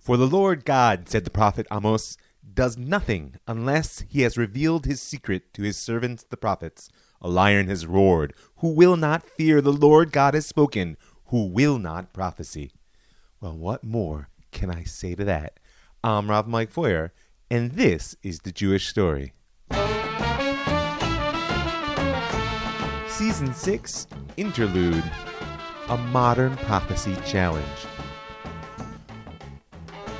For the Lord God, said the prophet Amos, does nothing unless he has revealed his secret to his servants the prophets. A lion has roared. Who will not fear? The Lord God has spoken. Who will not prophesy? Well, what more can I say to that? I'm Rav Mike Feuer, and this is the Jewish story. Season 6 Interlude A Modern Prophecy Challenge.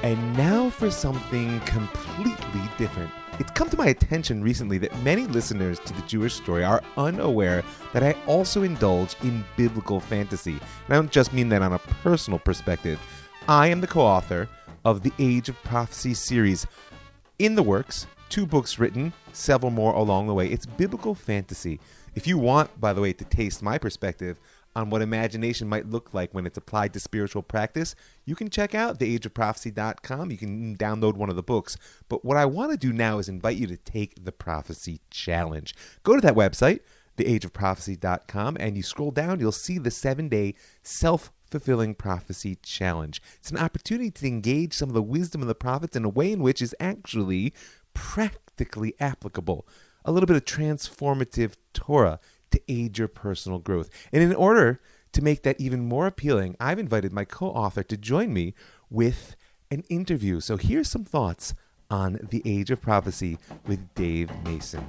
And now for something completely different. It's come to my attention recently that many listeners to the Jewish story are unaware that I also indulge in biblical fantasy. And I don't just mean that on a personal perspective. I am the co author of the Age of Prophecy series. In the works, two books written, several more along the way. It's biblical fantasy. If you want, by the way, to taste my perspective on what imagination might look like when it's applied to spiritual practice, you can check out theageofprophecy.com. You can download one of the books. But what I want to do now is invite you to take the Prophecy Challenge. Go to that website, theageofprophecy.com, and you scroll down, you'll see the seven day self fulfilling prophecy challenge. It's an opportunity to engage some of the wisdom of the prophets in a way in which is actually practically applicable. A little bit of transformative Torah to aid your personal growth. And in order to make that even more appealing, I've invited my co author to join me with an interview. So here's some thoughts on the age of prophecy with Dave Mason.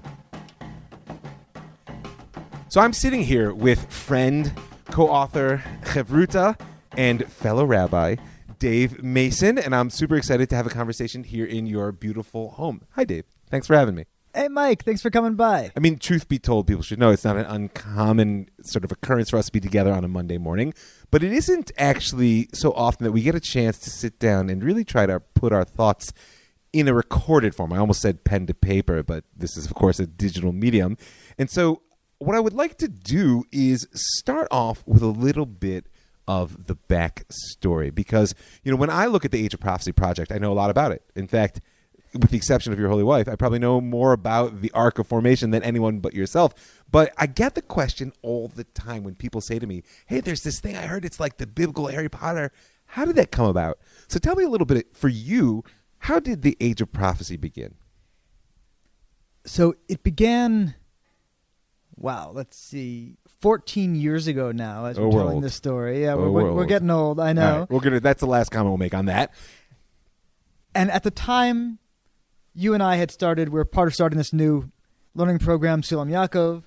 So I'm sitting here with friend, co author, Chevruta, and fellow rabbi. Dave Mason, and I'm super excited to have a conversation here in your beautiful home. Hi, Dave. Thanks for having me. Hey, Mike, thanks for coming by. I mean, truth be told, people should know it's not an uncommon sort of occurrence for us to be together on a Monday morning, but it isn't actually so often that we get a chance to sit down and really try to put our thoughts in a recorded form. I almost said pen to paper, but this is, of course, a digital medium. And so, what I would like to do is start off with a little bit of the backstory because, you know, when I look at the Age of Prophecy project, I know a lot about it. In fact, with the exception of your holy wife, I probably know more about the arc of formation than anyone but yourself. But I get the question all the time when people say to me, "Hey, there's this thing I heard. It's like the biblical Harry Potter. How did that come about?" So tell me a little bit for you. How did the age of prophecy begin? So it began. Wow, let's see, 14 years ago now. As oh, we're Oh, we're telling old. this story, yeah, Oh, we're, we're we're, getting old. I know. Right, we're gonna. That's the last comment we'll make on that. And at the time, you and I had started. We were part of starting this new learning program, Sulam Yaakov,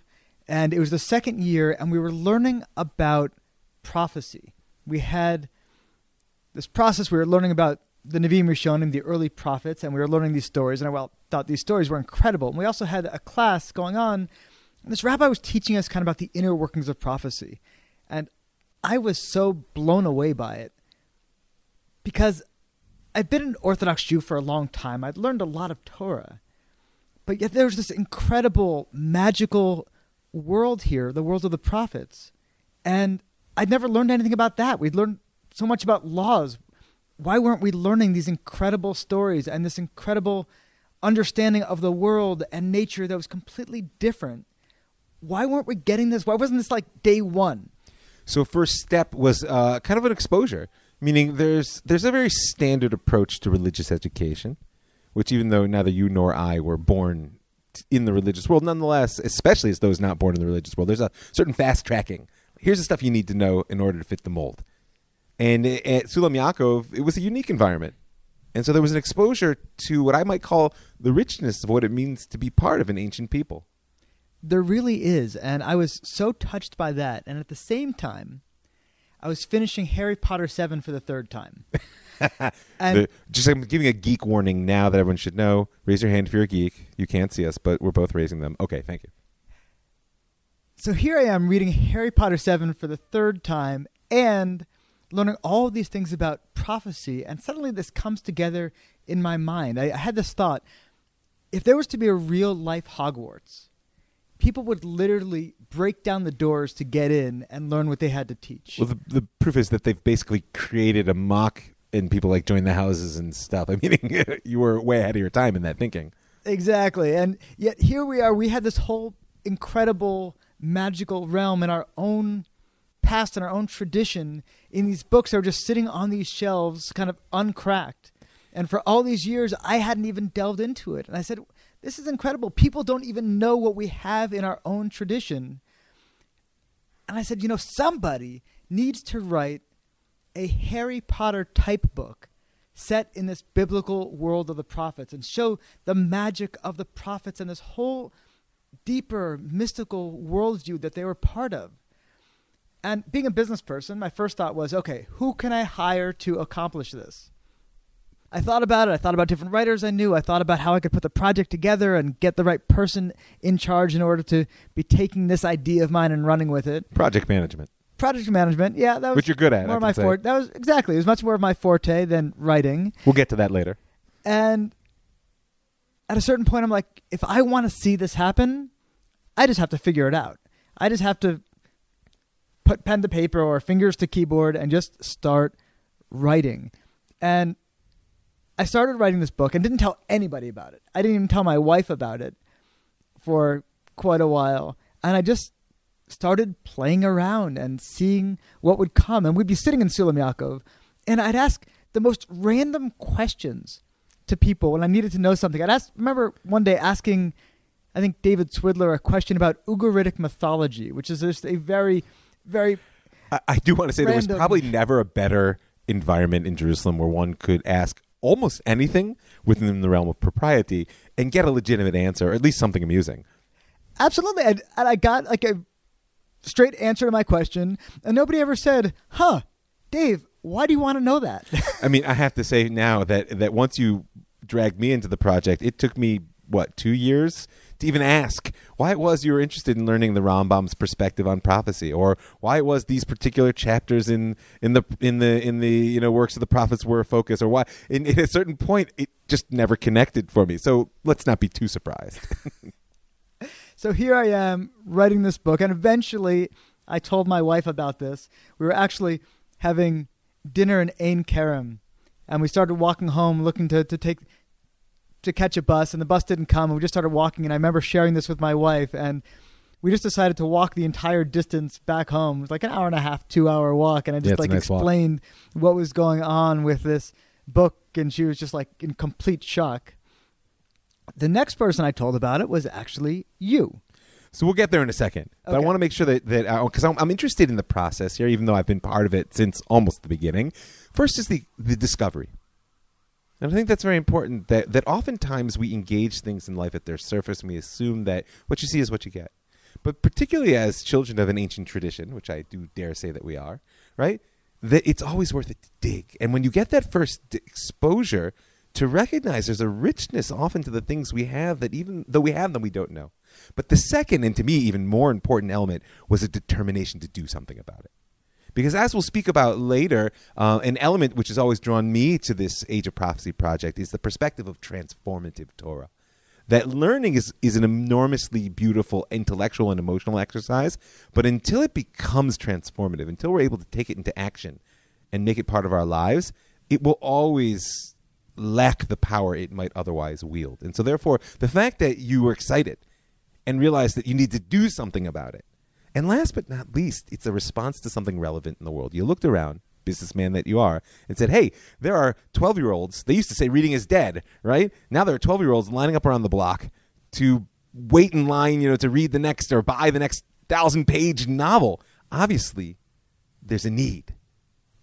and it was the second year, and we were learning about prophecy. We had this process. We were learning about the Nevi'im Rishonim, the early prophets, and we were learning these stories. And I well, thought these stories were incredible. And we also had a class going on. And this rabbi was teaching us kind of about the inner workings of prophecy, and I was so blown away by it because I've been an Orthodox Jew for a long time. I'd learned a lot of Torah. But yet there was this incredible, magical world here, the world of the prophets. And I'd never learned anything about that. We'd learned so much about laws. Why weren't we learning these incredible stories and this incredible understanding of the world and nature that was completely different? Why weren't we getting this? Why wasn't this like day one? So first step was uh, kind of an exposure, meaning there's there's a very standard approach to religious education, which even though neither you nor I were born in the religious world, nonetheless, especially as those not born in the religious world, there's a certain fast tracking. Here's the stuff you need to know in order to fit the mold. And at Sulam it was a unique environment. And so there was an exposure to what I might call the richness of what it means to be part of an ancient people. There really is. And I was so touched by that. And at the same time, I was finishing Harry Potter 7 for the third time. and The- just I'm giving a geek warning now that everyone should know. Raise your hand if you're a geek. You can't see us, but we're both raising them. Okay, thank you. so here I am reading Harry Potter 7 for the third time and learning all these things about prophecy. And suddenly this comes together in my mind. I, I had this thought if there was to be a real life Hogwarts, people would literally break down the doors to get in and learn what they had to teach. Well, the, the proof is that they've basically created a mock, and people like join the houses and stuff. I mean, you were way ahead of your time in that thinking. Exactly. And yet here we are. We had this whole incredible magical realm in our own past and our own tradition in these books that are just sitting on these shelves, kind of uncracked. And for all these years, I hadn't even delved into it. And I said, This is incredible. People don't even know what we have in our own tradition. And I said, You know, somebody needs to write a Harry Potter type book set in this biblical world of the prophets and show the magic of the prophets and this whole deeper mystical worldview that they were part of. And being a business person, my first thought was, okay, who can I hire to accomplish this? I thought about it. I thought about different writers I knew. I thought about how I could put the project together and get the right person in charge in order to be taking this idea of mine and running with it. Project management. Project management, yeah, that was Which you're good at, More my forte. That was exactly. It was much more of my forte than writing. We'll get to that later. And at a certain point, I'm like, if I want to see this happen, I just have to figure it out. I just have to put pen to paper or fingers to keyboard and just start writing. And I started writing this book and didn't tell anybody about it. I didn't even tell my wife about it for quite a while. And I just started playing around and seeing what would come. And we'd be sitting in Sulam Yaakov, and I'd ask the most random questions to people when I needed to know something. I'd ask, remember one day asking, I think David Swidler, a question about Ugaritic mythology, which is just a very, very I, I do want to say there was probably never a better environment in Jerusalem where one could ask almost anything within the realm of propriety and get a legitimate answer, or at least something amusing. Absolutely. And, and I got like a straight answer to my question, and nobody ever said, huh, Dave, why do you want to know that? I mean, I have to say now that that once you dragged me into the project, it took me what two years to even ask why it was you were interested in learning the Rambam's perspective on prophecy, or why it was these particular chapters in in the in the in the you know works of the prophets were a focus, or why. In, in a certain point, it just never connected for me. So let's not be too surprised. so here I am writing this book, and eventually I told my wife about this. We were actually having dinner in Ain Kerem, and we started walking home looking to, to take to catch a bus, and the bus didn't come, and we just started walking. And I remember sharing this with my wife, and we just decided to walk the entire distance back home. It was like an hour and a half, two hour walk, and I just a like nice walk. explained what was going on with this book, and she was just like in complete shock. The next person I told about it was actually you. So we'll get there in a second. But I want to make sure that that uh, because I'm, I'm interested in the process here, even though I've been part of it since almost the beginning. First is the the discovery, and I think that's very important. That that oftentimes we engage things in life at their surface, and we assume that what you see is what you get. But particularly as children of an ancient tradition, which I do dare say that we are, right? That it's always worth it to dig, and when you get that first exposure, to recognize there's a richness often to the things we have that even though we have them, we don't know. But the second, and to me even more important element, was a determination to do something about it. Because as we'll speak about later, uh, an element which has always drawn me to this Age of Prophecy project is the perspective of transformative Torah. That learning is, is an enormously beautiful intellectual and emotional exercise, but until it becomes transformative, until we're able to take it into action and make it part of our lives, it will always lack the power it might otherwise wield. And so, therefore, the fact that you were excited and realized that you need to do something about it. And last but not least, it's a response to something relevant in the world. You looked around, businessman that you are, and said, hey, there are 12 year olds. They used to say reading is dead, right? Now there are 12 year olds lining up around the block to wait in line, you know, to read the next or buy the next thousand page novel. Obviously, there's a need.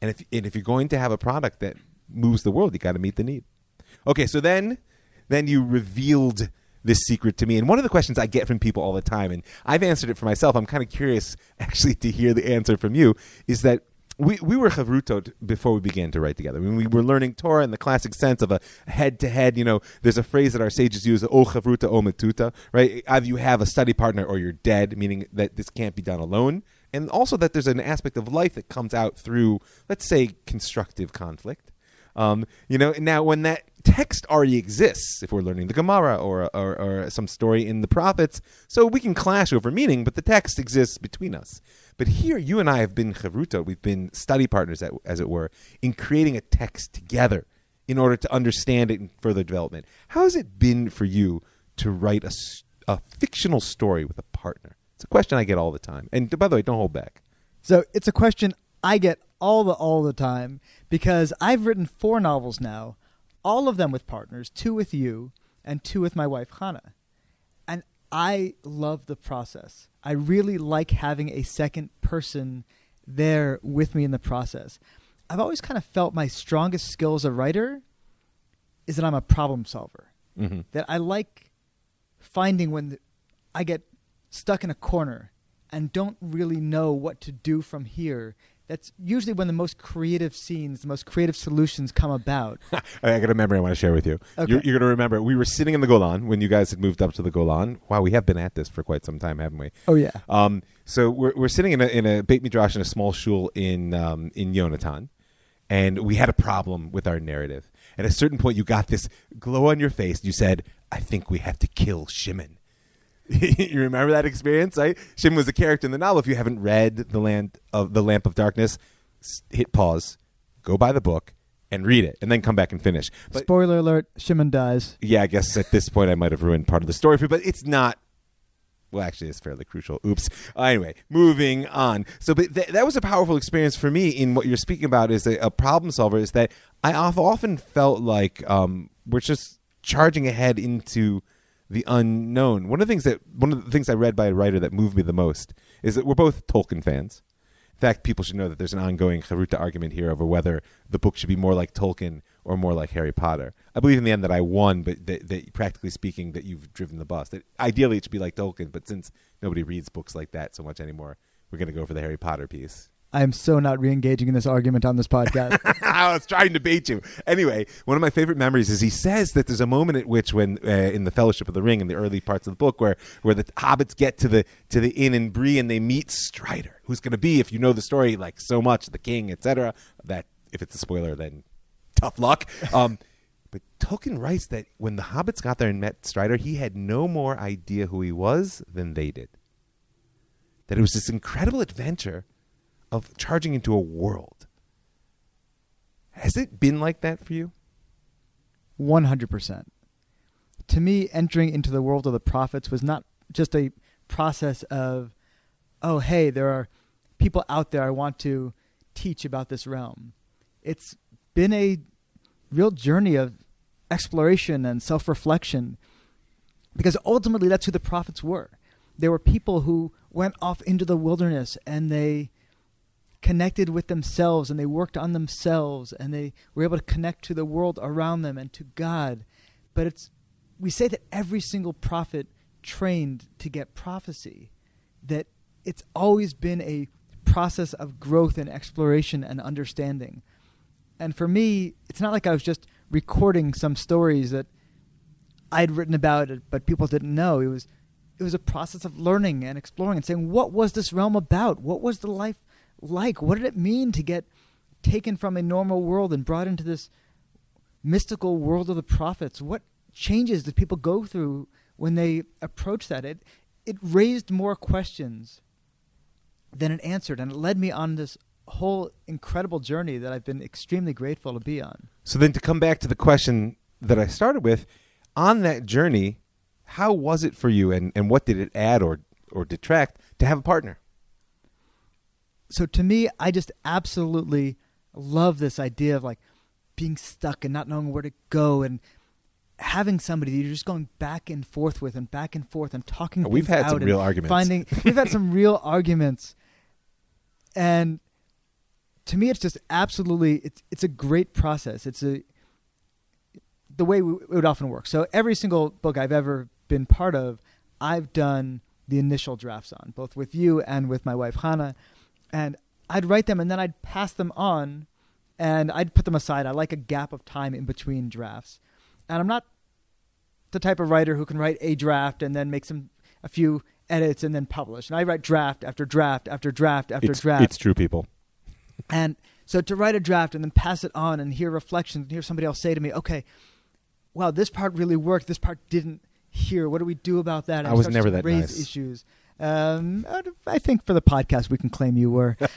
And if, and if you're going to have a product that moves the world, you got to meet the need. Okay, so then then you revealed this secret to me. And one of the questions I get from people all the time, and I've answered it for myself, I'm kind of curious actually to hear the answer from you, is that we, we were chavrutot before we began to write together. When we were learning Torah in the classic sense of a head to head, you know, there's a phrase that our sages use, o chavruta o metuta, right? Either you have a study partner or you're dead, meaning that this can't be done alone. And also that there's an aspect of life that comes out through, let's say, constructive conflict. Um, you know, now when that text already exists, if we're learning the Gemara or, or, or some story in the prophets, so we can clash over meaning, but the text exists between us. But here, you and I have been chavruta, we've been study partners, as- it were, in creating a text together in order to understand it in further development. How has it been for you to write a, a fictional story with a partner? It's a question I get all the time. And by the way, don't hold back. So it's a question I get all the all the time because I've written four novels now, all of them with partners, two with you, and two with my wife Hannah. And I love the process. I really like having a second person there with me in the process. I've always kind of felt my strongest skill as a writer is that I'm a problem solver. Mm-hmm. That I like finding when I get stuck in a corner and don't really know what to do from here. That's usually when the most creative scenes, the most creative solutions come about. I got a memory I want to share with you. Okay. You're, you're going to remember we were sitting in the Golan when you guys had moved up to the Golan. Wow, we have been at this for quite some time, haven't we? Oh yeah. Um, so we're, we're sitting in a, in a Beit Midrash in a small shul in um, in Yonatan, and we had a problem with our narrative. At a certain point, you got this glow on your face. You said, "I think we have to kill Shimon." you remember that experience, right? Shimon was a character in the novel. If you haven't read the land of the Lamp of Darkness, hit pause, go buy the book, and read it, and then come back and finish. But Spoiler alert: Shimon dies. yeah, I guess at this point I might have ruined part of the story for you, but it's not. Well, actually, it's fairly crucial. Oops. Anyway, moving on. So, but th- that was a powerful experience for me. In what you're speaking about is a, a problem solver. Is that I often felt like um, we're just charging ahead into the unknown. One of the things that one of the things I read by a writer that moved me the most is that we're both Tolkien fans. In fact, people should know that there's an ongoing Havruta argument here over whether the book should be more like Tolkien or more like Harry Potter. I believe in the end that I won, but that, that practically speaking, that you've driven the bus. That ideally it should be like Tolkien, but since nobody reads books like that so much anymore, we're going to go for the Harry Potter piece. I am so not re-engaging in this argument on this podcast. I was trying to bait you. Anyway, one of my favorite memories is he says that there's a moment at which, when uh, in the Fellowship of the Ring, in the early parts of the book, where where the hobbits get to the to the inn in Bree and they meet Strider, who's going to be, if you know the story like so much, the king, etc. That if it's a spoiler, then tough luck. Um, but Tolkien writes that when the hobbits got there and met Strider, he had no more idea who he was than they did. That it was this incredible adventure of charging into a world. Has it been like that for you? 100%. To me, entering into the world of the prophets was not just a process of, oh, hey, there are people out there I want to teach about this realm. It's been a real journey of exploration and self reflection because ultimately that's who the prophets were. They were people who went off into the wilderness and they connected with themselves and they worked on themselves and they were able to connect to the world around them and to God. But it's we say that every single prophet trained to get prophecy, that it's always been a process of growth and exploration and understanding. And for me, it's not like I was just recording some stories that I'd written about it, but people didn't know. It was it was a process of learning and exploring and saying, what was this realm about? What was the life like? What did it mean to get taken from a normal world and brought into this mystical world of the prophets? What changes did people go through when they approached that? It it raised more questions than it answered, and it led me on this whole incredible journey that I've been extremely grateful to be on. So then to come back to the question that I started with, on that journey, how was it for you and, and what did it add or or detract to have a partner? So to me, I just absolutely love this idea of like being stuck and not knowing where to go and having somebody that you're just going back and forth with and back and forth and talking. We've had some real arguments. Finding we've had some real arguments, and to me, it's just absolutely it's it's a great process. It's a the way we, it would often work. So every single book I've ever been part of, I've done the initial drafts on, both with you and with my wife Hannah, and I'd write them and then I'd pass them on, and I'd put them aside. I like a gap of time in between drafts, and I'm not the type of writer who can write a draft and then make some a few edits and then publish. And I write draft after draft after draft after It's, draft. it's true, people. And so to write a draft and then pass it on and hear reflections and hear somebody else say to me, okay, wow, this part really worked. This part didn't here. What do we do about that? And I was never that raise nice. issues. Um, I think for the podcast we can claim you were.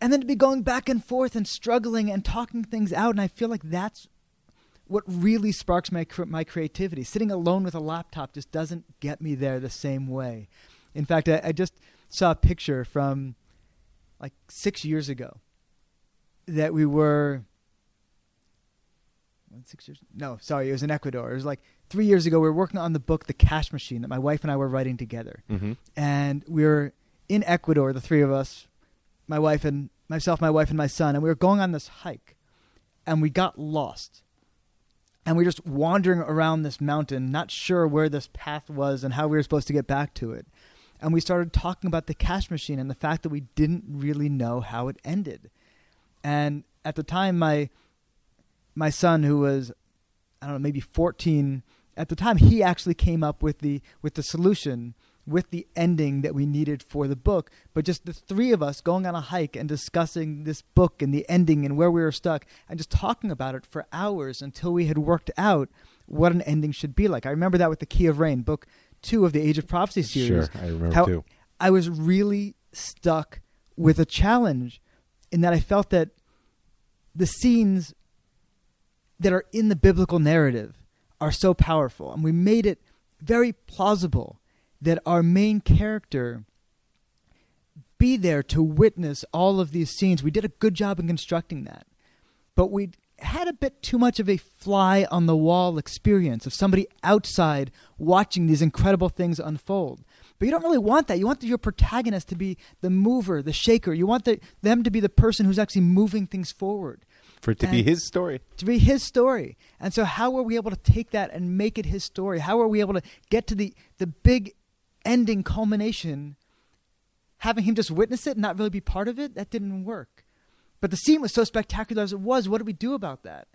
and then to be going back and forth and struggling and talking things out, and I feel like that's what really sparks my my creativity. Sitting alone with a laptop just doesn't get me there the same way. In fact, I, I just saw a picture from like six years ago that we were six years. No, sorry, it was in Ecuador. It was like three years ago. We were working on the book, The Cash Machine, that my wife and I were writing together. Mm-hmm. And we were in Ecuador, the three of us, my wife and myself, my wife and my son, and we were going on this hike, and we got lost. And we were just wandering around this mountain, not sure where this path was and how we were supposed to get back to it. And we started talking about the cash machine and the fact that we didn't really know how it ended. And at the time, my my son, who was I don't know, maybe 14 at the time, he actually came up with the with the solution with the ending that we needed for the book. But just the three of us going on a hike and discussing this book and the ending and where we were stuck and just talking about it for hours until we had worked out what an ending should be like. I remember that with the Key of Rain, book two of the Age of Prophecy series. Sure, I remember how too. I was really stuck with a challenge in that I felt that the scenes that are in the biblical narrative are so powerful, and we made it very plausible that our main character be there to witness all of these scenes. We did a good job in constructing that, but we had a bit too much of a fly on the wall experience of somebody outside watching these incredible things unfold. But you don't really want that. You want your protagonist to be the mover, the shaker. You want the, them to be the person who's actually moving things forward For it to be his story. to be his story. And so how are we able to take that and make it his story? How are we able to get to the the big ending culmination having him just witness it and not really be part of it? That didn't work. But the scene was so spectacular as it was. What did we do about that?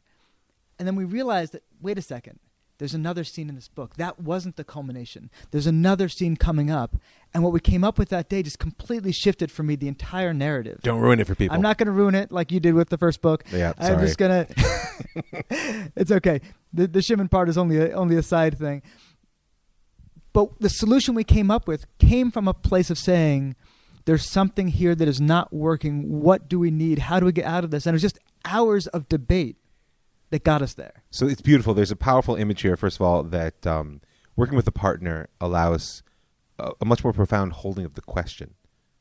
And then we realized that wait a second. There's another scene in this book. That wasn't the culmination. There's another scene coming up. And what we came up with that day just completely shifted for me the entire narrative. Don't ruin it for people. I'm not going to ruin it like you did with the first book. Yeah, I'm just gonna. it's okay. The the Shimon part is only a, only a side thing. But the solution we came up with came from a place of saying, "There's something here that is not working. What do we need? How do we get out of this?" And it was just hours of debate that got us there. So it's beautiful. There's a powerful image here, first of all, that um, working with a partner allows a, a much more profound holding of the question.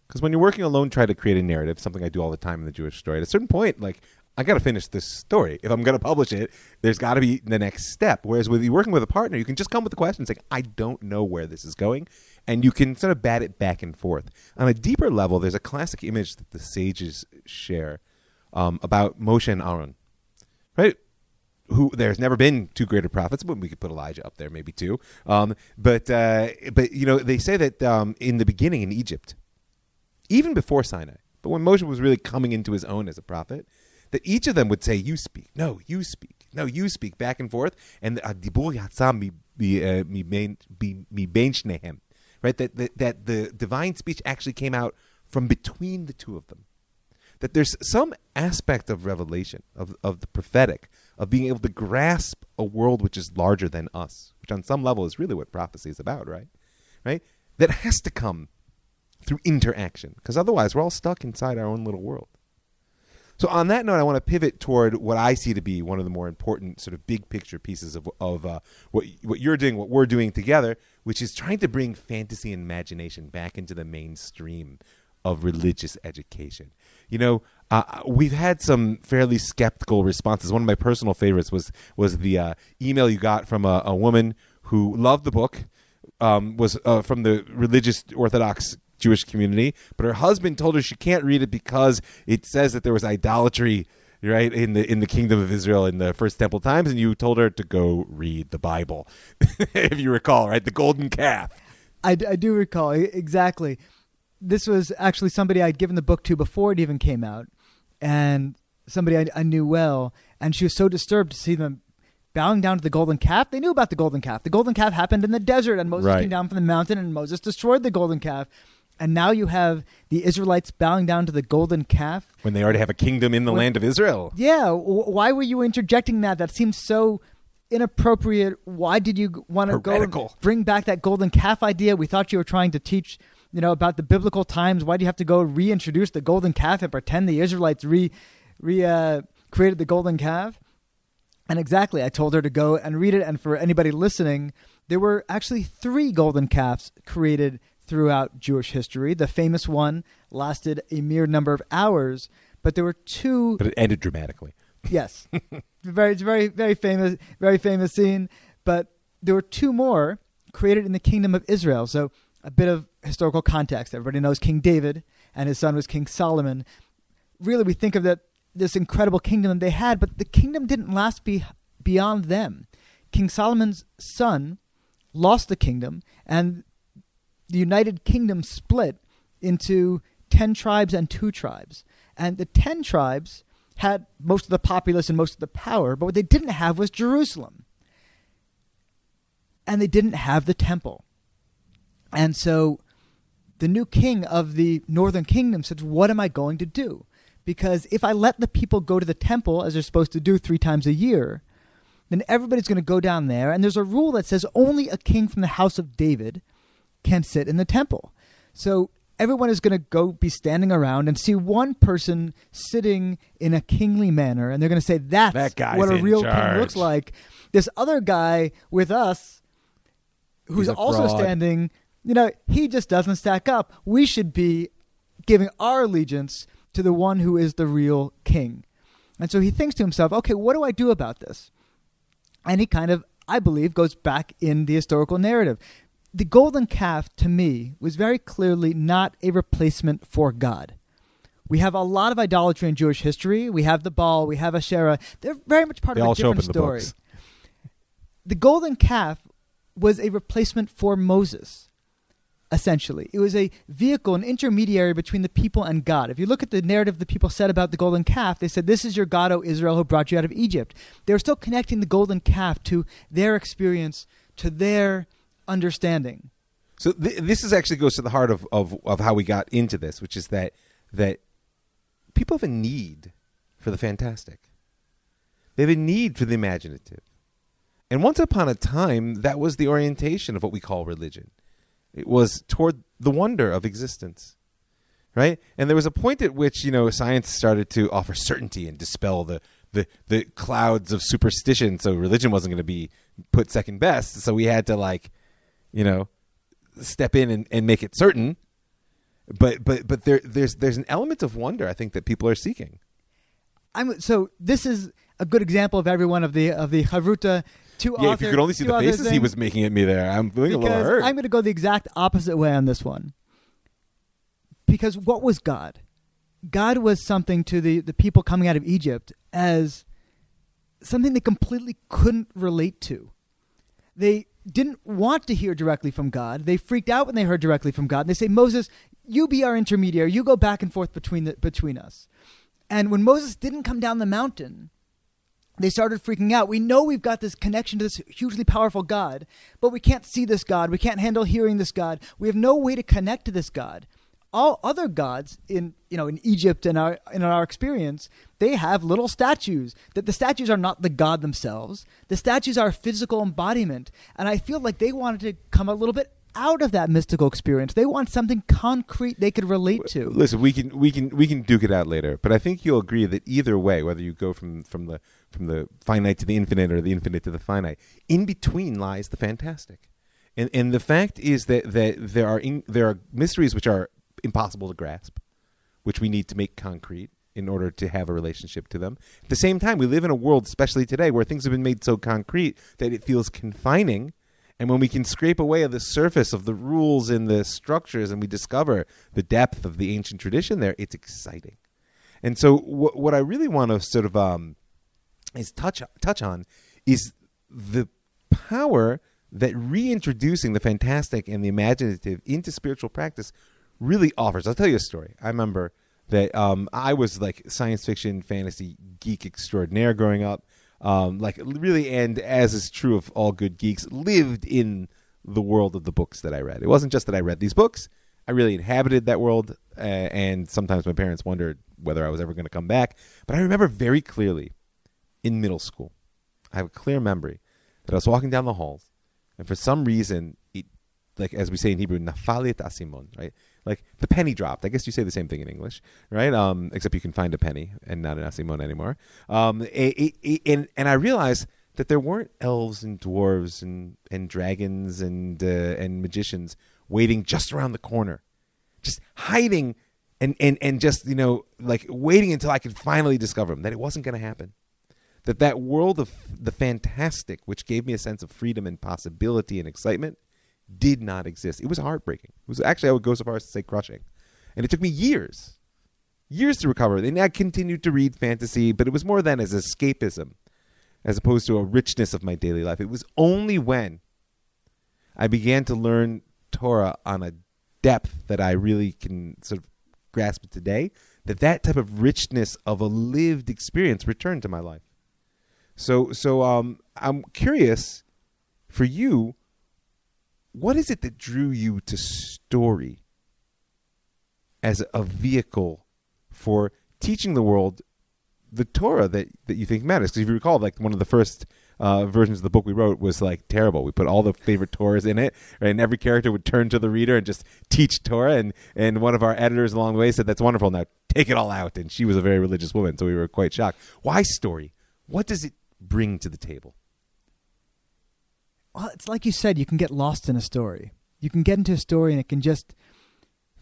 Because when you're working alone, try to create a narrative, something I do all the time in the Jewish story. At a certain point, like, I got to finish this story. If I'm going to publish it, there's got to be the next step. Whereas with you working with a partner, you can just come with the question saying, I don't know where this is going. And you can sort of bat it back and forth. On a deeper level, there's a classic image that the sages share um, about Moshe and Aaron. Right? Who there's never been two greater prophets, but we could put Elijah up there, maybe two. Um, but uh, but you know they say that um, in the beginning in Egypt, even before Sinai, but when Moshe was really coming into his own as a prophet, that each of them would say, "You speak, no, you speak, no, you speak," back and forth, and dibur yatzam mi- uh, right? That, that that the divine speech actually came out from between the two of them that there's some aspect of revelation of of the prophetic of being able to grasp a world which is larger than us which on some level is really what prophecy is about right? Right? That has to come through interaction because otherwise we're all stuck inside our own little world. So on that note, I want to pivot toward what I see to be one of the more important sort of big picture pieces of of uh, what what you're doing, what we're doing together, which is trying to bring fantasy and imagination back into the mainstream of religious education. You know, uh, we've had some fairly skeptical responses. One of my personal favorites was was the uh, email you got from a, a woman who loved the book, um, was uh, from the religious Orthodox Jewish community, but her husband told her she can't read it because it says that there was idolatry right in the in the kingdom of Israel in the first temple times and you told her to go read the Bible if you recall right the golden calf I, I do recall exactly. This was actually somebody I'd given the book to before it even came out, and somebody I, I knew well. And she was so disturbed to see them bowing down to the golden calf. They knew about the golden calf. The golden calf happened in the desert, and Moses Right. came down from the mountain, and Moses destroyed the golden calf. And now you have the Israelites bowing down to the golden calf. when they already have a kingdom in the When- land of Israel Yeah, why were you interjecting that? That seems so inappropriate. Why did you want to go bring back that golden calf idea? We thought you were trying to teach, you know, about the biblical times. Why do you have to go reintroduce the golden calf and pretend the Israelites re, re uh, created the golden calf? And exactly, I told her to go and read it. And for anybody listening, there were actually three golden calves created throughout Jewish history. The famous one lasted a mere number of hours, but there were two but it ended dramatically Yes, very, very, very famous, very famous scene. But there were two more created in the kingdom of Israel. So a bit of historical context. Everybody knows King David and his son was King Solomon. Really, we think of that this incredible kingdom they had, but the kingdom didn't last be, beyond them. King Solomon's son lost the kingdom, and the United Kingdom split into 10 tribes and two tribes. And the 10 tribes had most of the populace and most of the power, but what they didn't have was Jerusalem. And they didn't have the temple. And so the new king of the northern kingdom says, What am I going to do? Because if I let the people go to the temple, as they're supposed to do three times a year, then everybody's going to go down there. And there's a rule that says only a king from the house of David can sit in the temple. So everyone is going to go be standing around and see one person sitting in a kingly manner, and they're going to say, That's That what a real king looks like. This other guy with us, who's also fraud. standing, you know, he just doesn't stack up. We should be giving our allegiance to the one who is the real king. And so he thinks to himself, okay, what do I do about this? And he kind of, I believe, goes back in the historical narrative. The golden calf, to me, was very clearly not a replacement for God. We have a lot of idolatry in Jewish history. We have the Baal, we have Asherah. They're very much part They of a all show up different the story. books. The golden calf was a replacement for Moses, essentially. It was a vehicle, an intermediary between the people and God. If you look at the narrative the people said about the golden calf, they said, This is your God, O Israel, who brought you out of Egypt. They were still connecting the golden calf to their experience, to their understanding. So th- this is actually goes to the heart of, of, of how we got into this, which is that that people have a need for the fantastic. They have a need for the imaginative. And once upon a time, that was the orientation of what we call religion. It was toward the wonder of existence. Right? And there was a point at which, you know, science started to offer certainty and dispel the the, the clouds of superstition. So religion wasn't going to be put second best. So we had to like, you know, step in and, and make it certain. But but but there there's there's an element of wonder I think that people are seeking. I'm so this is a good example of every one of the of the Havruta two Yeah, author, if you could only see the faces he was making at me there, I'm feeling a little hurt. I'm going to go the exact opposite way on this one. Because what was God? God was something to the, the people coming out of Egypt as something they completely couldn't relate to. They didn't want to hear directly from God. They freaked out when they heard directly from God. And They say, Moses, you be our intermediary. You go back and forth between the, between us. And when Moses didn't come down the mountain, they started freaking out. We know we've got this connection to this hugely powerful God, but we can't see this God. We can't handle hearing this God. We have no way to connect to this God. All other gods in you know in Egypt and our in our experience, they have little statues. That the statues are not the God themselves. The statues are a physical embodiment. And I feel like they wanted to come a little bit out of that mystical experience. They want something concrete they could relate to. Listen, we can we can we can duke it out later, but I think you'll agree that either way, whether you go from from the from the finite to the infinite or the infinite to the finite, in between lies the fantastic. And and the fact is that that there are in, there are mysteries which are impossible to grasp, which we need to make concrete in order to have a relationship to them. At the same time, we live in a world, especially today, where things have been made so concrete that it feels confining. And when we can scrape away at the surface of the rules and the structures and we discover the depth of the ancient tradition there, it's exciting. And so, wh- what I really want to sort of um, is touch touch on is the power that reintroducing the fantastic and the imaginative into spiritual practice really offers. I'll tell you a story. I remember that um, I was like science fiction, fantasy geek extraordinaire growing up. Um, like really, and as is true of all good geeks, lived in the world of the books that I read. It wasn't just that I read these books; I really inhabited that world. Uh, and sometimes my parents wondered whether I was ever going to come back. But I remember very clearly in middle school, I have a clear memory that I was walking down the halls, and for some reason, it, like as we say in Hebrew, nafalit asimon, right? Like the penny dropped. I guess you say the same thing in English, right? Um, except you can find a penny and not an asimon anymore. Um, it, it- and and I realized that there weren't elves and dwarves and and dragons and uh, and magicians waiting just around the corner, just hiding and and and just you know like waiting until I could finally discover them. That it wasn't going to happen. that that world of the fantastic, which gave me a sense of freedom and possibility and excitement, did not exist. It was heartbreaking. It was actually I would go so far as to say crushing, and it took me years, years to recover. And I continued to read fantasy, but it was more than as escapism, as opposed to a richness of my daily life. It was only when I began to learn Torah on a depth that I really can sort of grasp it today that that type of richness of a lived experience returned to my life. So so um I'm curious for you what is it that drew you to story as a vehicle for teaching the world the Torah that, that you think matters? Because if you recall, like one of the first uh, versions of the book we wrote was like terrible. We put all the favorite Torahs in it, right? and every character would turn to the reader and just teach Torah. And, and one of our editors along the way said, That's wonderful. Now take it all out. And she was a very religious woman, so we were quite shocked. Why story? What does it bring to the table? Well, it's like you said, you can get lost in a story. You can get into a story and it can just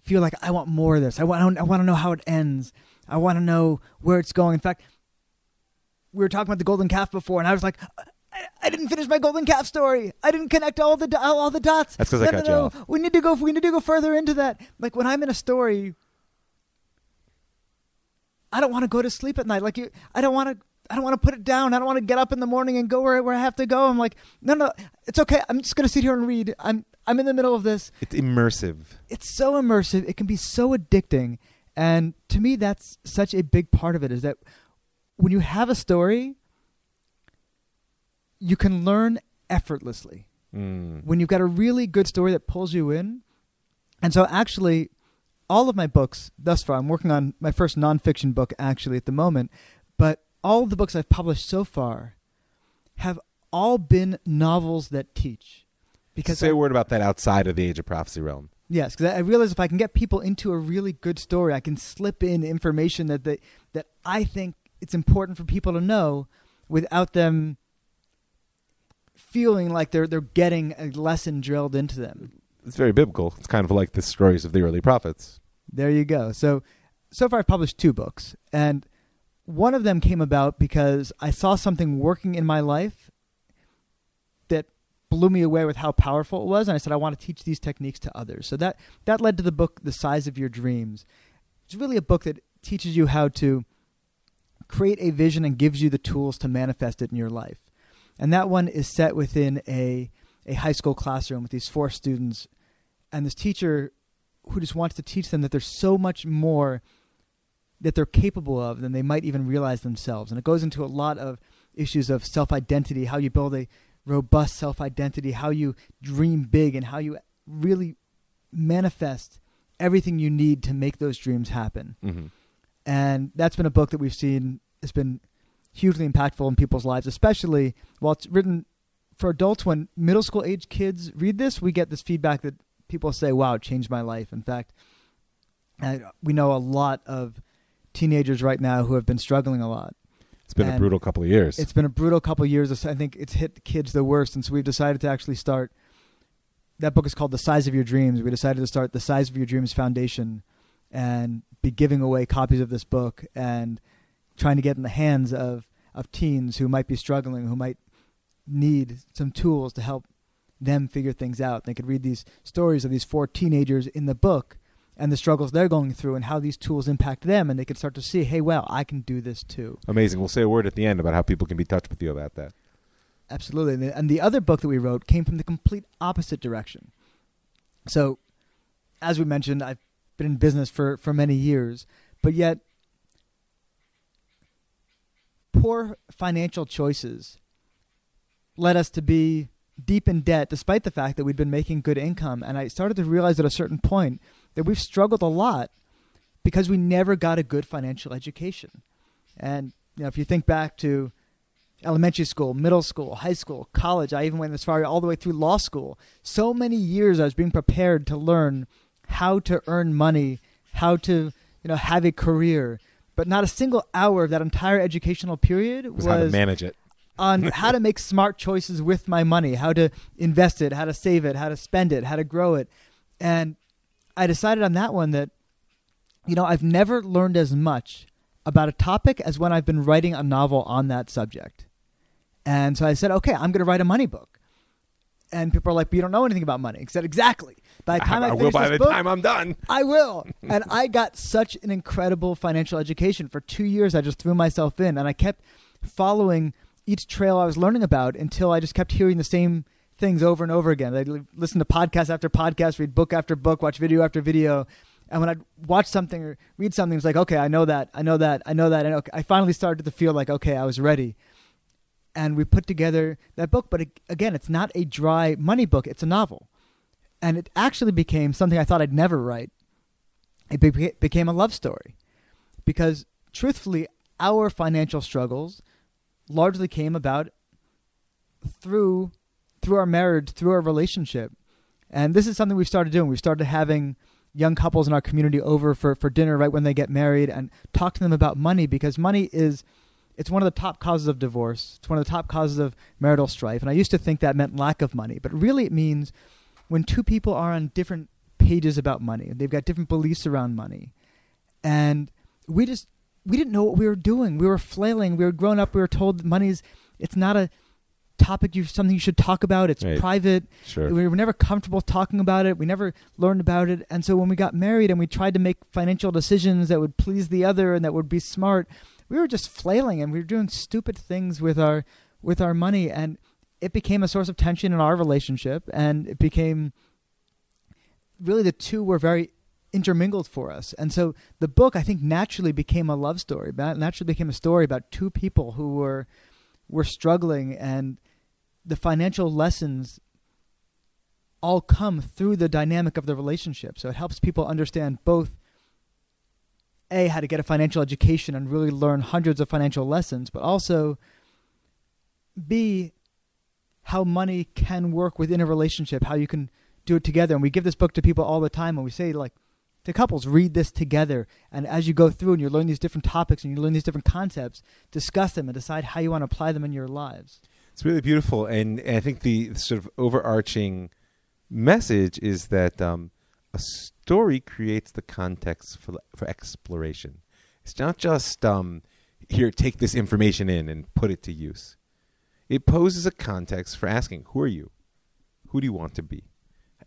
feel like I want more of this. I want I want to know how it ends. I want to know where it's going. In fact, we were talking about the golden calf before, and I was like, I, I didn't finish my golden calf story. I didn't connect all the all the dots. That's because no, I cut no, you off. We need to go. We need to go further into that. Like when I'm in a story, I don't want to go to sleep at night. Like you, I don't want to. I don't want to put it down. I don't want to get up in the morning and go where, where I have to go. I'm like, no, no, it's okay. I'm just gonna sit here and read. I'm I'm in the middle of this. It's immersive. It's so immersive. It can be so addicting, and to me, that's such a big part of it. Is that when you have a story, you can learn effortlessly. Mm. When you've got a really good story that pulls you in, and so actually, all of my books thus far, I'm working on my first nonfiction book actually at the moment, all the books I've published so far have all been novels that teach. Because say I- a word about that outside of the Age of Prophecy realm. Yes, because I I realize if I can get people into a really good story, I can slip in information that they, that I think it's important for people to know, without them feeling like they're they're getting a lesson drilled into them. It's very biblical. It's kind of like the stories of the early prophets. There you go. So, so far I've published two books, and one of them came about because I saw something working in my life that blew me away with how powerful it was, and I said I want to teach these techniques to others. So that that led to the book, The Size of Your Dreams. It's really a book that teaches you how to create a vision and gives you the tools to manifest it in your life. And that one is set within a a high school classroom with these four students and this teacher who just wants to teach them that there's so much more that they're capable of than they might even realize themselves. And it goes into a lot of issues of self identity, how you build a robust self identity, how you dream big, and how you really manifest everything you need to make those dreams happen. Mm-hmm. And that's been a book that we've seen has been hugely impactful in people's lives, especially while it's written for adults. When middle school age kids read this, we get this feedback that people say, "Wow, it changed my life." In fact, uh, we know a lot of teenagers right now who have been struggling a lot. It's been a brutal couple of years. It's been a brutal couple of years. I think it's hit kids the worst, and so we've decided to actually start. That book is called "The Size of Your Dreams." We decided to start the Size of Your Dreams Foundation, and be giving away copies of this book and trying to get in the hands of of teens who might be struggling, who might need some tools to help them figure things out. They could read these stories of these four teenagers in the book and the struggles they're going through and how these tools impact them, and they can start to see, hey, well, I can do this too. Amazing. We'll say a word at the end about how people can be touched with you about that. Absolutely. And the, and the other book that we wrote came from the complete opposite direction. So, as we mentioned, I've been in business for, for many years, but yet poor financial choices led us to be deep in debt despite the fact that we'd been making good income. And I started to realize at a certain point that we've struggled a lot because we never got a good financial education. And you know, if you think back to elementary school, middle school, high school, college, I even went as far all the way through law school. So many years I was being prepared to learn how to earn money, how to, you know, have a career. But not a single hour of that entire educational period Was was, how to manage it. on how to make smart choices with my money, how to invest it, how to save it, how to spend it, how to grow it. And I decided on that one that, you know, I've never learned as much about a topic as when I've been writing a novel on that subject. And so I said, okay, I'm going to write a money book. And people are like, but you don't know anything about money. I said, exactly. By the time I, I will finish by the book, time I'm done. I will. and I got such an incredible financial education. For two years, I just threw myself in and I kept following each trail I was learning about until I just kept hearing the same things over and over again. I'd listen to podcast after podcast, read book after book, watch video after video. And when I'd watch something or read something, it's like, okay, I know that, I know that, I know that. And okay, I finally started to feel like, okay, I was ready. And we put together that book. But again, it's not a dry money book, it's a novel. And it actually became something I thought I'd never write. It be- became a love story. Because truthfully, our financial struggles largely came about through through our marriage, through our relationship. And this is something we've started doing. We've started having young couples in our community over for, for dinner right when they get married and talk to them about money because money is it's one of the top causes of divorce. It's one of the top causes of marital strife. And I used to think that meant lack of money, but really it means when two people are on different pages about money, they've got different beliefs around money. And we just we didn't know what we were doing. We were flailing. We were grown up. We were told money's it's not a topic you something you should talk about. It's Right. private. Sure. We were never comfortable talking about it. We never learned about it. And so when we got married and we tried to make financial decisions that would please the other and that would be smart, we were just flailing and we were doing stupid things with our with our money and it became a source of tension in our relationship and it became really the two were very intermingled for us. And so the book I think naturally became a love story. Naturally became a story about two people who were were struggling and the financial lessons all come through the dynamic of the relationship. So it helps people understand both a how to get a financial education and really learn hundreds of financial lessons, but also b how money can work within a relationship, how you can do it together. And we give this book to people all the time and we say like to couples, read this together. And as you go through and you learn these different topics and you learn these different concepts, discuss them and decide how you want to apply them in your lives. It's really beautiful, and, and I think the sort of overarching message is that um, a story creates the context for for exploration. It's not just um, here, take this information in and put it to use. It poses a context for asking, who are you? Who do you want to be?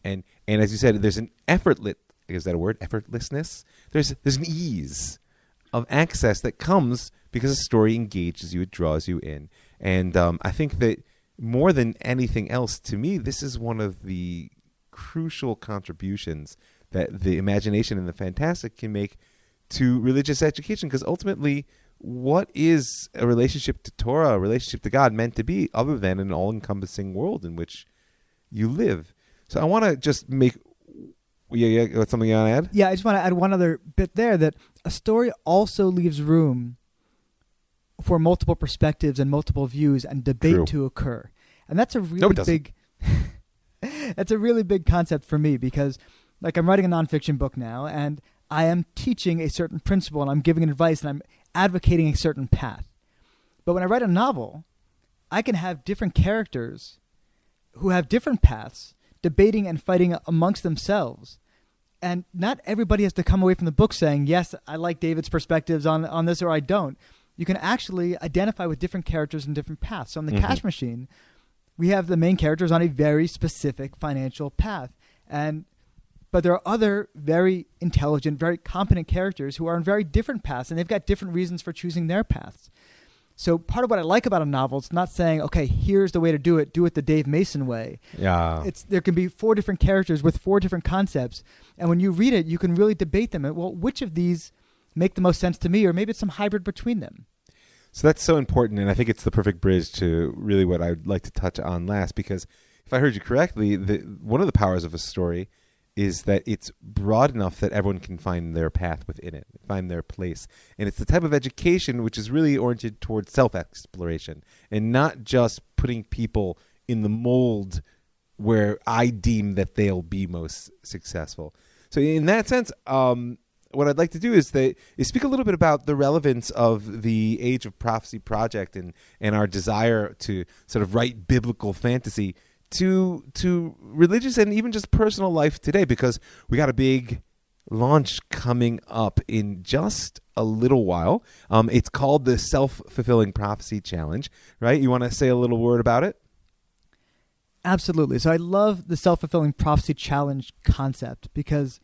And and as you said, there's an effortless is that a word? Effortlessness. There's there's an ease of access that comes because a story engages you, it draws you in. And um, I think that more than anything else, to me, this is one of the crucial contributions that the imagination and the fantastic can make to religious education. Because ultimately, what is a relationship to Torah, a relationship to God, meant to be other than an all encompassing world in which you live? So I want to just make. Yeah, yeah, got something you want to add? Yeah, I just want to add one other bit there that a story also leaves room for multiple perspectives and multiple views and debate True. to occur. And that's a really No, big that's a really big concept for me because like I'm writing a nonfiction book now and I am teaching a certain principle and I'm giving advice and I'm advocating a certain path. But when I write a novel, I can have different characters who have different paths debating and fighting amongst themselves. And not everybody has to come away from the book saying, yes, I like David's perspectives on, on this or I don't. You can actually identify with different characters and different paths. So in the Mhm. cash machine, we have the main characters on a very specific financial path. And but there are other very intelligent, very competent characters who are on very different paths and they've got different reasons for choosing their paths. So part of what I like about a novel it's not saying, okay, here's the way to do it, do it the Dave Mason way. Yeah. It's there can be four different characters with four different concepts, and when you read it, you can really debate them. And, Well, which of these make the most sense to me, or maybe it's some hybrid between them. So that's so important, and I think it's the perfect bridge to really what I'd like to touch on last. Because if I heard you correctly, the, one of the powers of a story is that it's broad enough that everyone can find their path within it, find their place, and it's the type of education which is really oriented towards self-exploration and not just putting people in the mold where I deem that they'll be most successful. So in that sense, um, what I'd like to do is that is speak a little bit about the relevance of the Age of Prophecy project and and our desire to sort of write biblical fantasy to to religious and even just personal life today because we got a big launch coming up in just a little while. Um, it's called the Self Fulfilling Prophecy Challenge, right? You want to say a little word about it? Absolutely. So I love the self fulfilling prophecy challenge concept because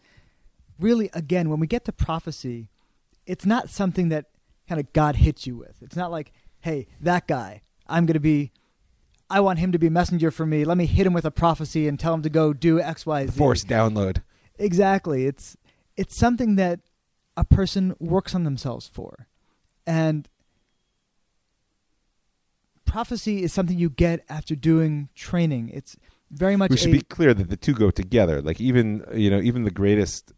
really, again, when we get to prophecy, it's not something that kind of God hits you with. It's not like, hey, that guy, I'm going to be, I want him to be messenger for me. Let me hit him with a prophecy and tell him to go do X, Y, Z. Force download. Exactly. It's it's something that a person works on themselves for, and prophecy is something you get after doing training. It's very much. We should a, be clear that the two go together. Like even you know even the greatest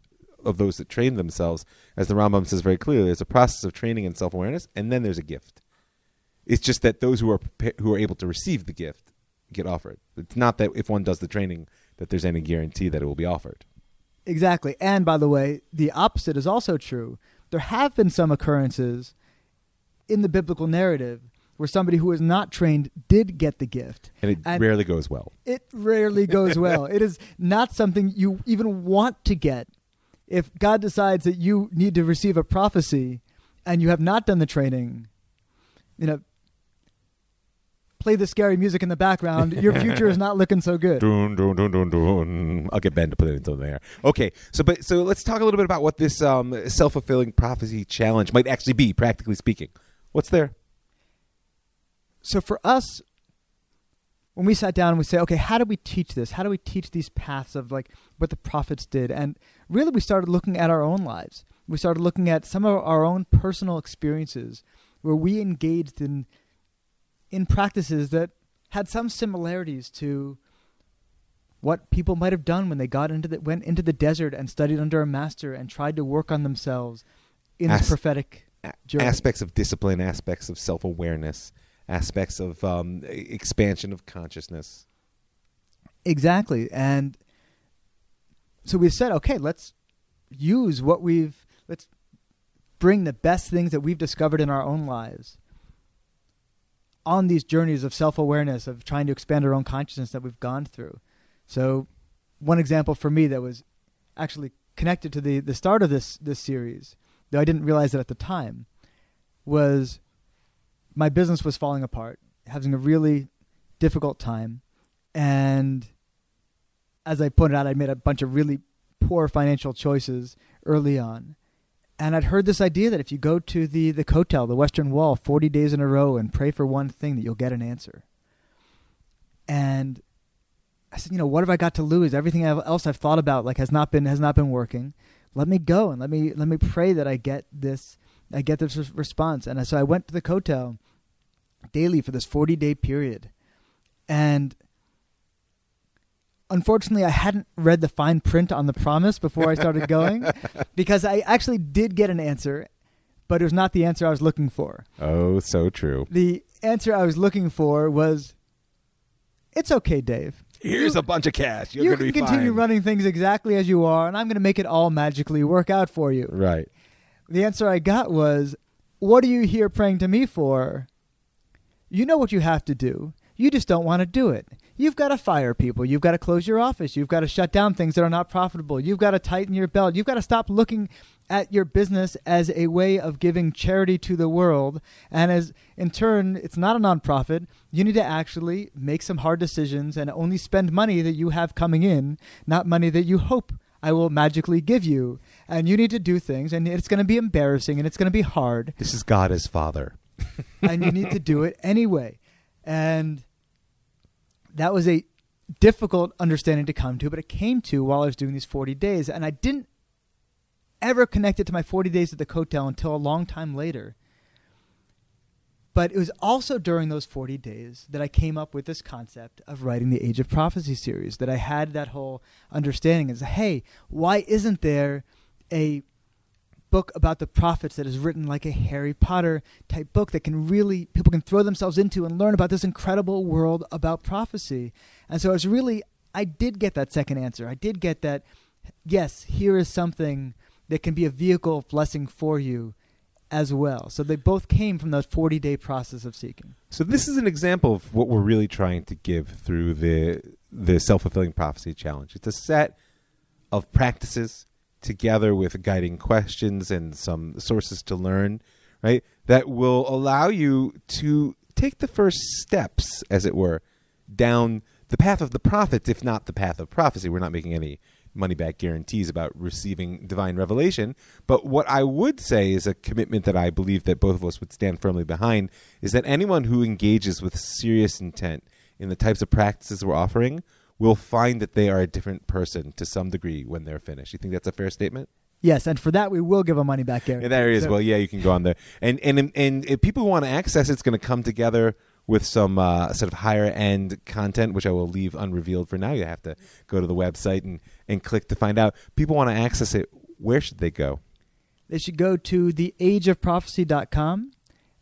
of those that train themselves, as the Rambam says very clearly, there's a process of training and self awareness, and then there's a gift. It's just that those who are who are able to receive the gift get offered. It's not that if one does the training that there's any guarantee that it will be offered. Exactly. And by the way, the opposite is also true. There have been some occurrences in the biblical narrative where somebody who was not trained did get the gift. And it And- rarely goes well. It rarely goes well. it is not something you even want to get. If God decides that you need to receive a prophecy and you have not done the training, you know, play the scary music in the background, your future is not looking so good. Dun, dun, dun. I'll get Ben to put it into there. Okay, so but so let's talk a little bit about what this um, self fulfilling prophecy challenge might actually be, practically speaking. What's there? so for us when we sat down and we say okay how do we teach this how do we teach these paths of like what the prophets did and really we started looking at our own lives we started looking at some of our own personal experiences where we engaged in in practices that had some similarities to what people might have done when they got into the went into the desert and studied under a master and tried to work on themselves in this prophetic Journey. aspects of discipline, aspects of self awareness, aspects of um, expansion of consciousness. Exactly. And so we said, okay, let's use what we've, let's bring the best things that we've discovered in our own lives on these journeys of self awareness, of trying to expand our own consciousness that we've gone through. So, one example for me that was actually connected to the, the start of this, this series, though I didn't realize it at the time, was my business was falling apart, having a really difficult time. And as I pointed out, I made a bunch of really poor financial choices early on. And I'd heard this idea that if you go to the, the Kotel, the Western Wall, 40 days in a row and pray for one thing, that you'll get an answer. And I said, you know, what have I got to lose? Everything else I've thought about like has not been has not been working. Let me go and let me let me pray that I get this I get this response. And so I went to the Kotel daily for this 40 day period. And unfortunately, I hadn't read the fine print on the promise before I started going because I actually did get an answer, but it was not the answer I was looking for. Oh, so true. The answer I was looking for was it's okay, Dave. Here's You- a bunch of cash. You're you going to can be continue fine. running things exactly as you are, and I'm going to make it all magically work out for you. Right. The answer I got was, What are you here praying to me for? You know what you have to do. You just don't want to do it. You've got to fire people. You've got to close your office. You've got to shut down things that are not profitable. You've got to tighten your belt. You've got to stop looking at your business as a way of giving charity to the world. And as in turn, it's not a nonprofit. You need to actually make some hard decisions and only spend money that you have coming in, not money that you hope I will magically give you. And you need to do things, and it's going to be embarrassing and it's going to be hard This is God as Father. and you need to do it anyway. And that was a difficult understanding to come to, but it came to while I was doing these 40 days. And I didn't ever connect it to my 40 days at the Kotel until a long time later. But it was also during those 40 days that I came up with this concept of writing the Age of Prophecy series, that I had that whole understanding is hey, why isn't there a book about the prophets that is written like a Harry Potter type book that can really people can throw themselves into and learn about this incredible world about prophecy. And so I was really I did get that second answer. I did get that yes, here is something that can be a vehicle of blessing for you as well. So they both came from that 40-day process of seeking. So this is an example of what we're really trying to give through the the self fulfilling prophecy challenge. It's a set of practices together with guiding questions and some sources to learn, right? That will allow you to take the first steps, as it were, down the path of the prophets, if not the path of prophecy. We're not making any money back guarantees about receiving divine revelation. But what I would say is a commitment that I believe that both of us would stand firmly behind is that anyone who engages with serious intent in the types of practices we're offering will find that they are a different person to some degree when they're finished. You think that's a fair statement? Yes, and for that we will give a money back guarantee. That area So- well, yeah, you can go on there, and and and if people who want to access, it, it's going to come together with some uh, sort of higher end content, which I will leave unrevealed for now. You have to go to the website and and click to find out. People want to access it. Where should they go? They should go to theageofprophecy.com.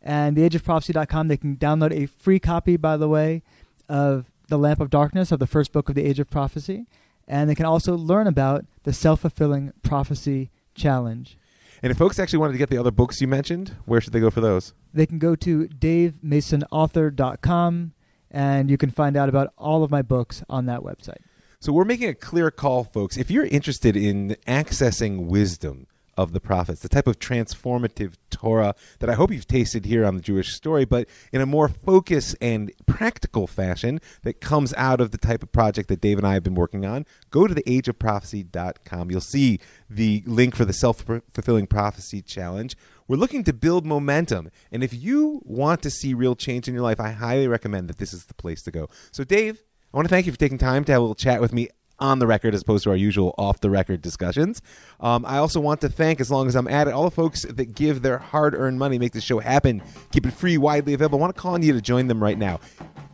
And theageofprophecy.com, they can download a free copy, by the way, of The Lamp of Darkness, of the first book of the Age of Prophecy. And they can also learn about the Self Fulfilling Prophecy Challenge. And if folks actually wanted to get the other books you mentioned, where should they go for those? They can go to davemasonauthor.com, and you can find out about all of my books on that website. So we're making a clear call, folks. If you're interested in accessing wisdom of the prophets, the type of transformative Torah that I hope you've tasted here on the Jewish story, but in a more focused and practical fashion that comes out of the type of project that Dave and I have been working on, go to theageofprophecy.com. You'll see the link for the self fulfilling prophecy challenge. We're looking to build momentum. And if you want to see real change in your life, I highly recommend that this is the place to go. So, Dave, I want to thank you for taking time to have a little chat with me on the record as opposed to our usual off the record discussions. Um, I also want to thank, as long as I'm at it, all the folks that give their hard earned money, make this show happen, keep it free, widely available. I want to call on you to join them right now.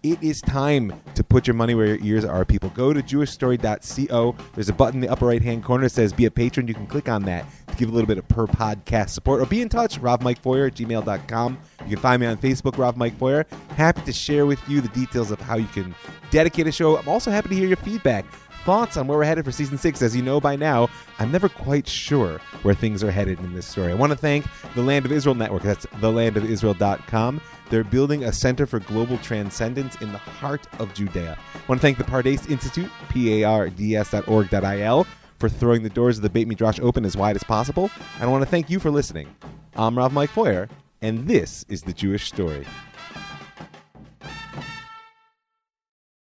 It is time to put your money where your ears are, people. Go to jewishstory.co. There's a button in the upper right hand corner that says be a patron. You can click on that to give a little bit of per podcast support or be in touch. Rav Mike Feuer at gmail.com. You can find me on Facebook, Rav Mike Feuer. Happy to share with you the details of how you can dedicate a show. I'm also happy to hear your feedback thoughts on where we're headed for season six. As you know by now, I'm never quite sure where things are headed in this story. I want to thank the Land of Israel Network. That's thelandofisrael.com. They're building a center for global transcendence in the heart of Judea. I want to thank the Pardes Institute, P-A-R-D-S.org.il, for throwing the doors of the Beit Midrash open as wide as possible. And I want to thank you for listening. I'm Rav Mike Feuer, and this is The Jewish Story.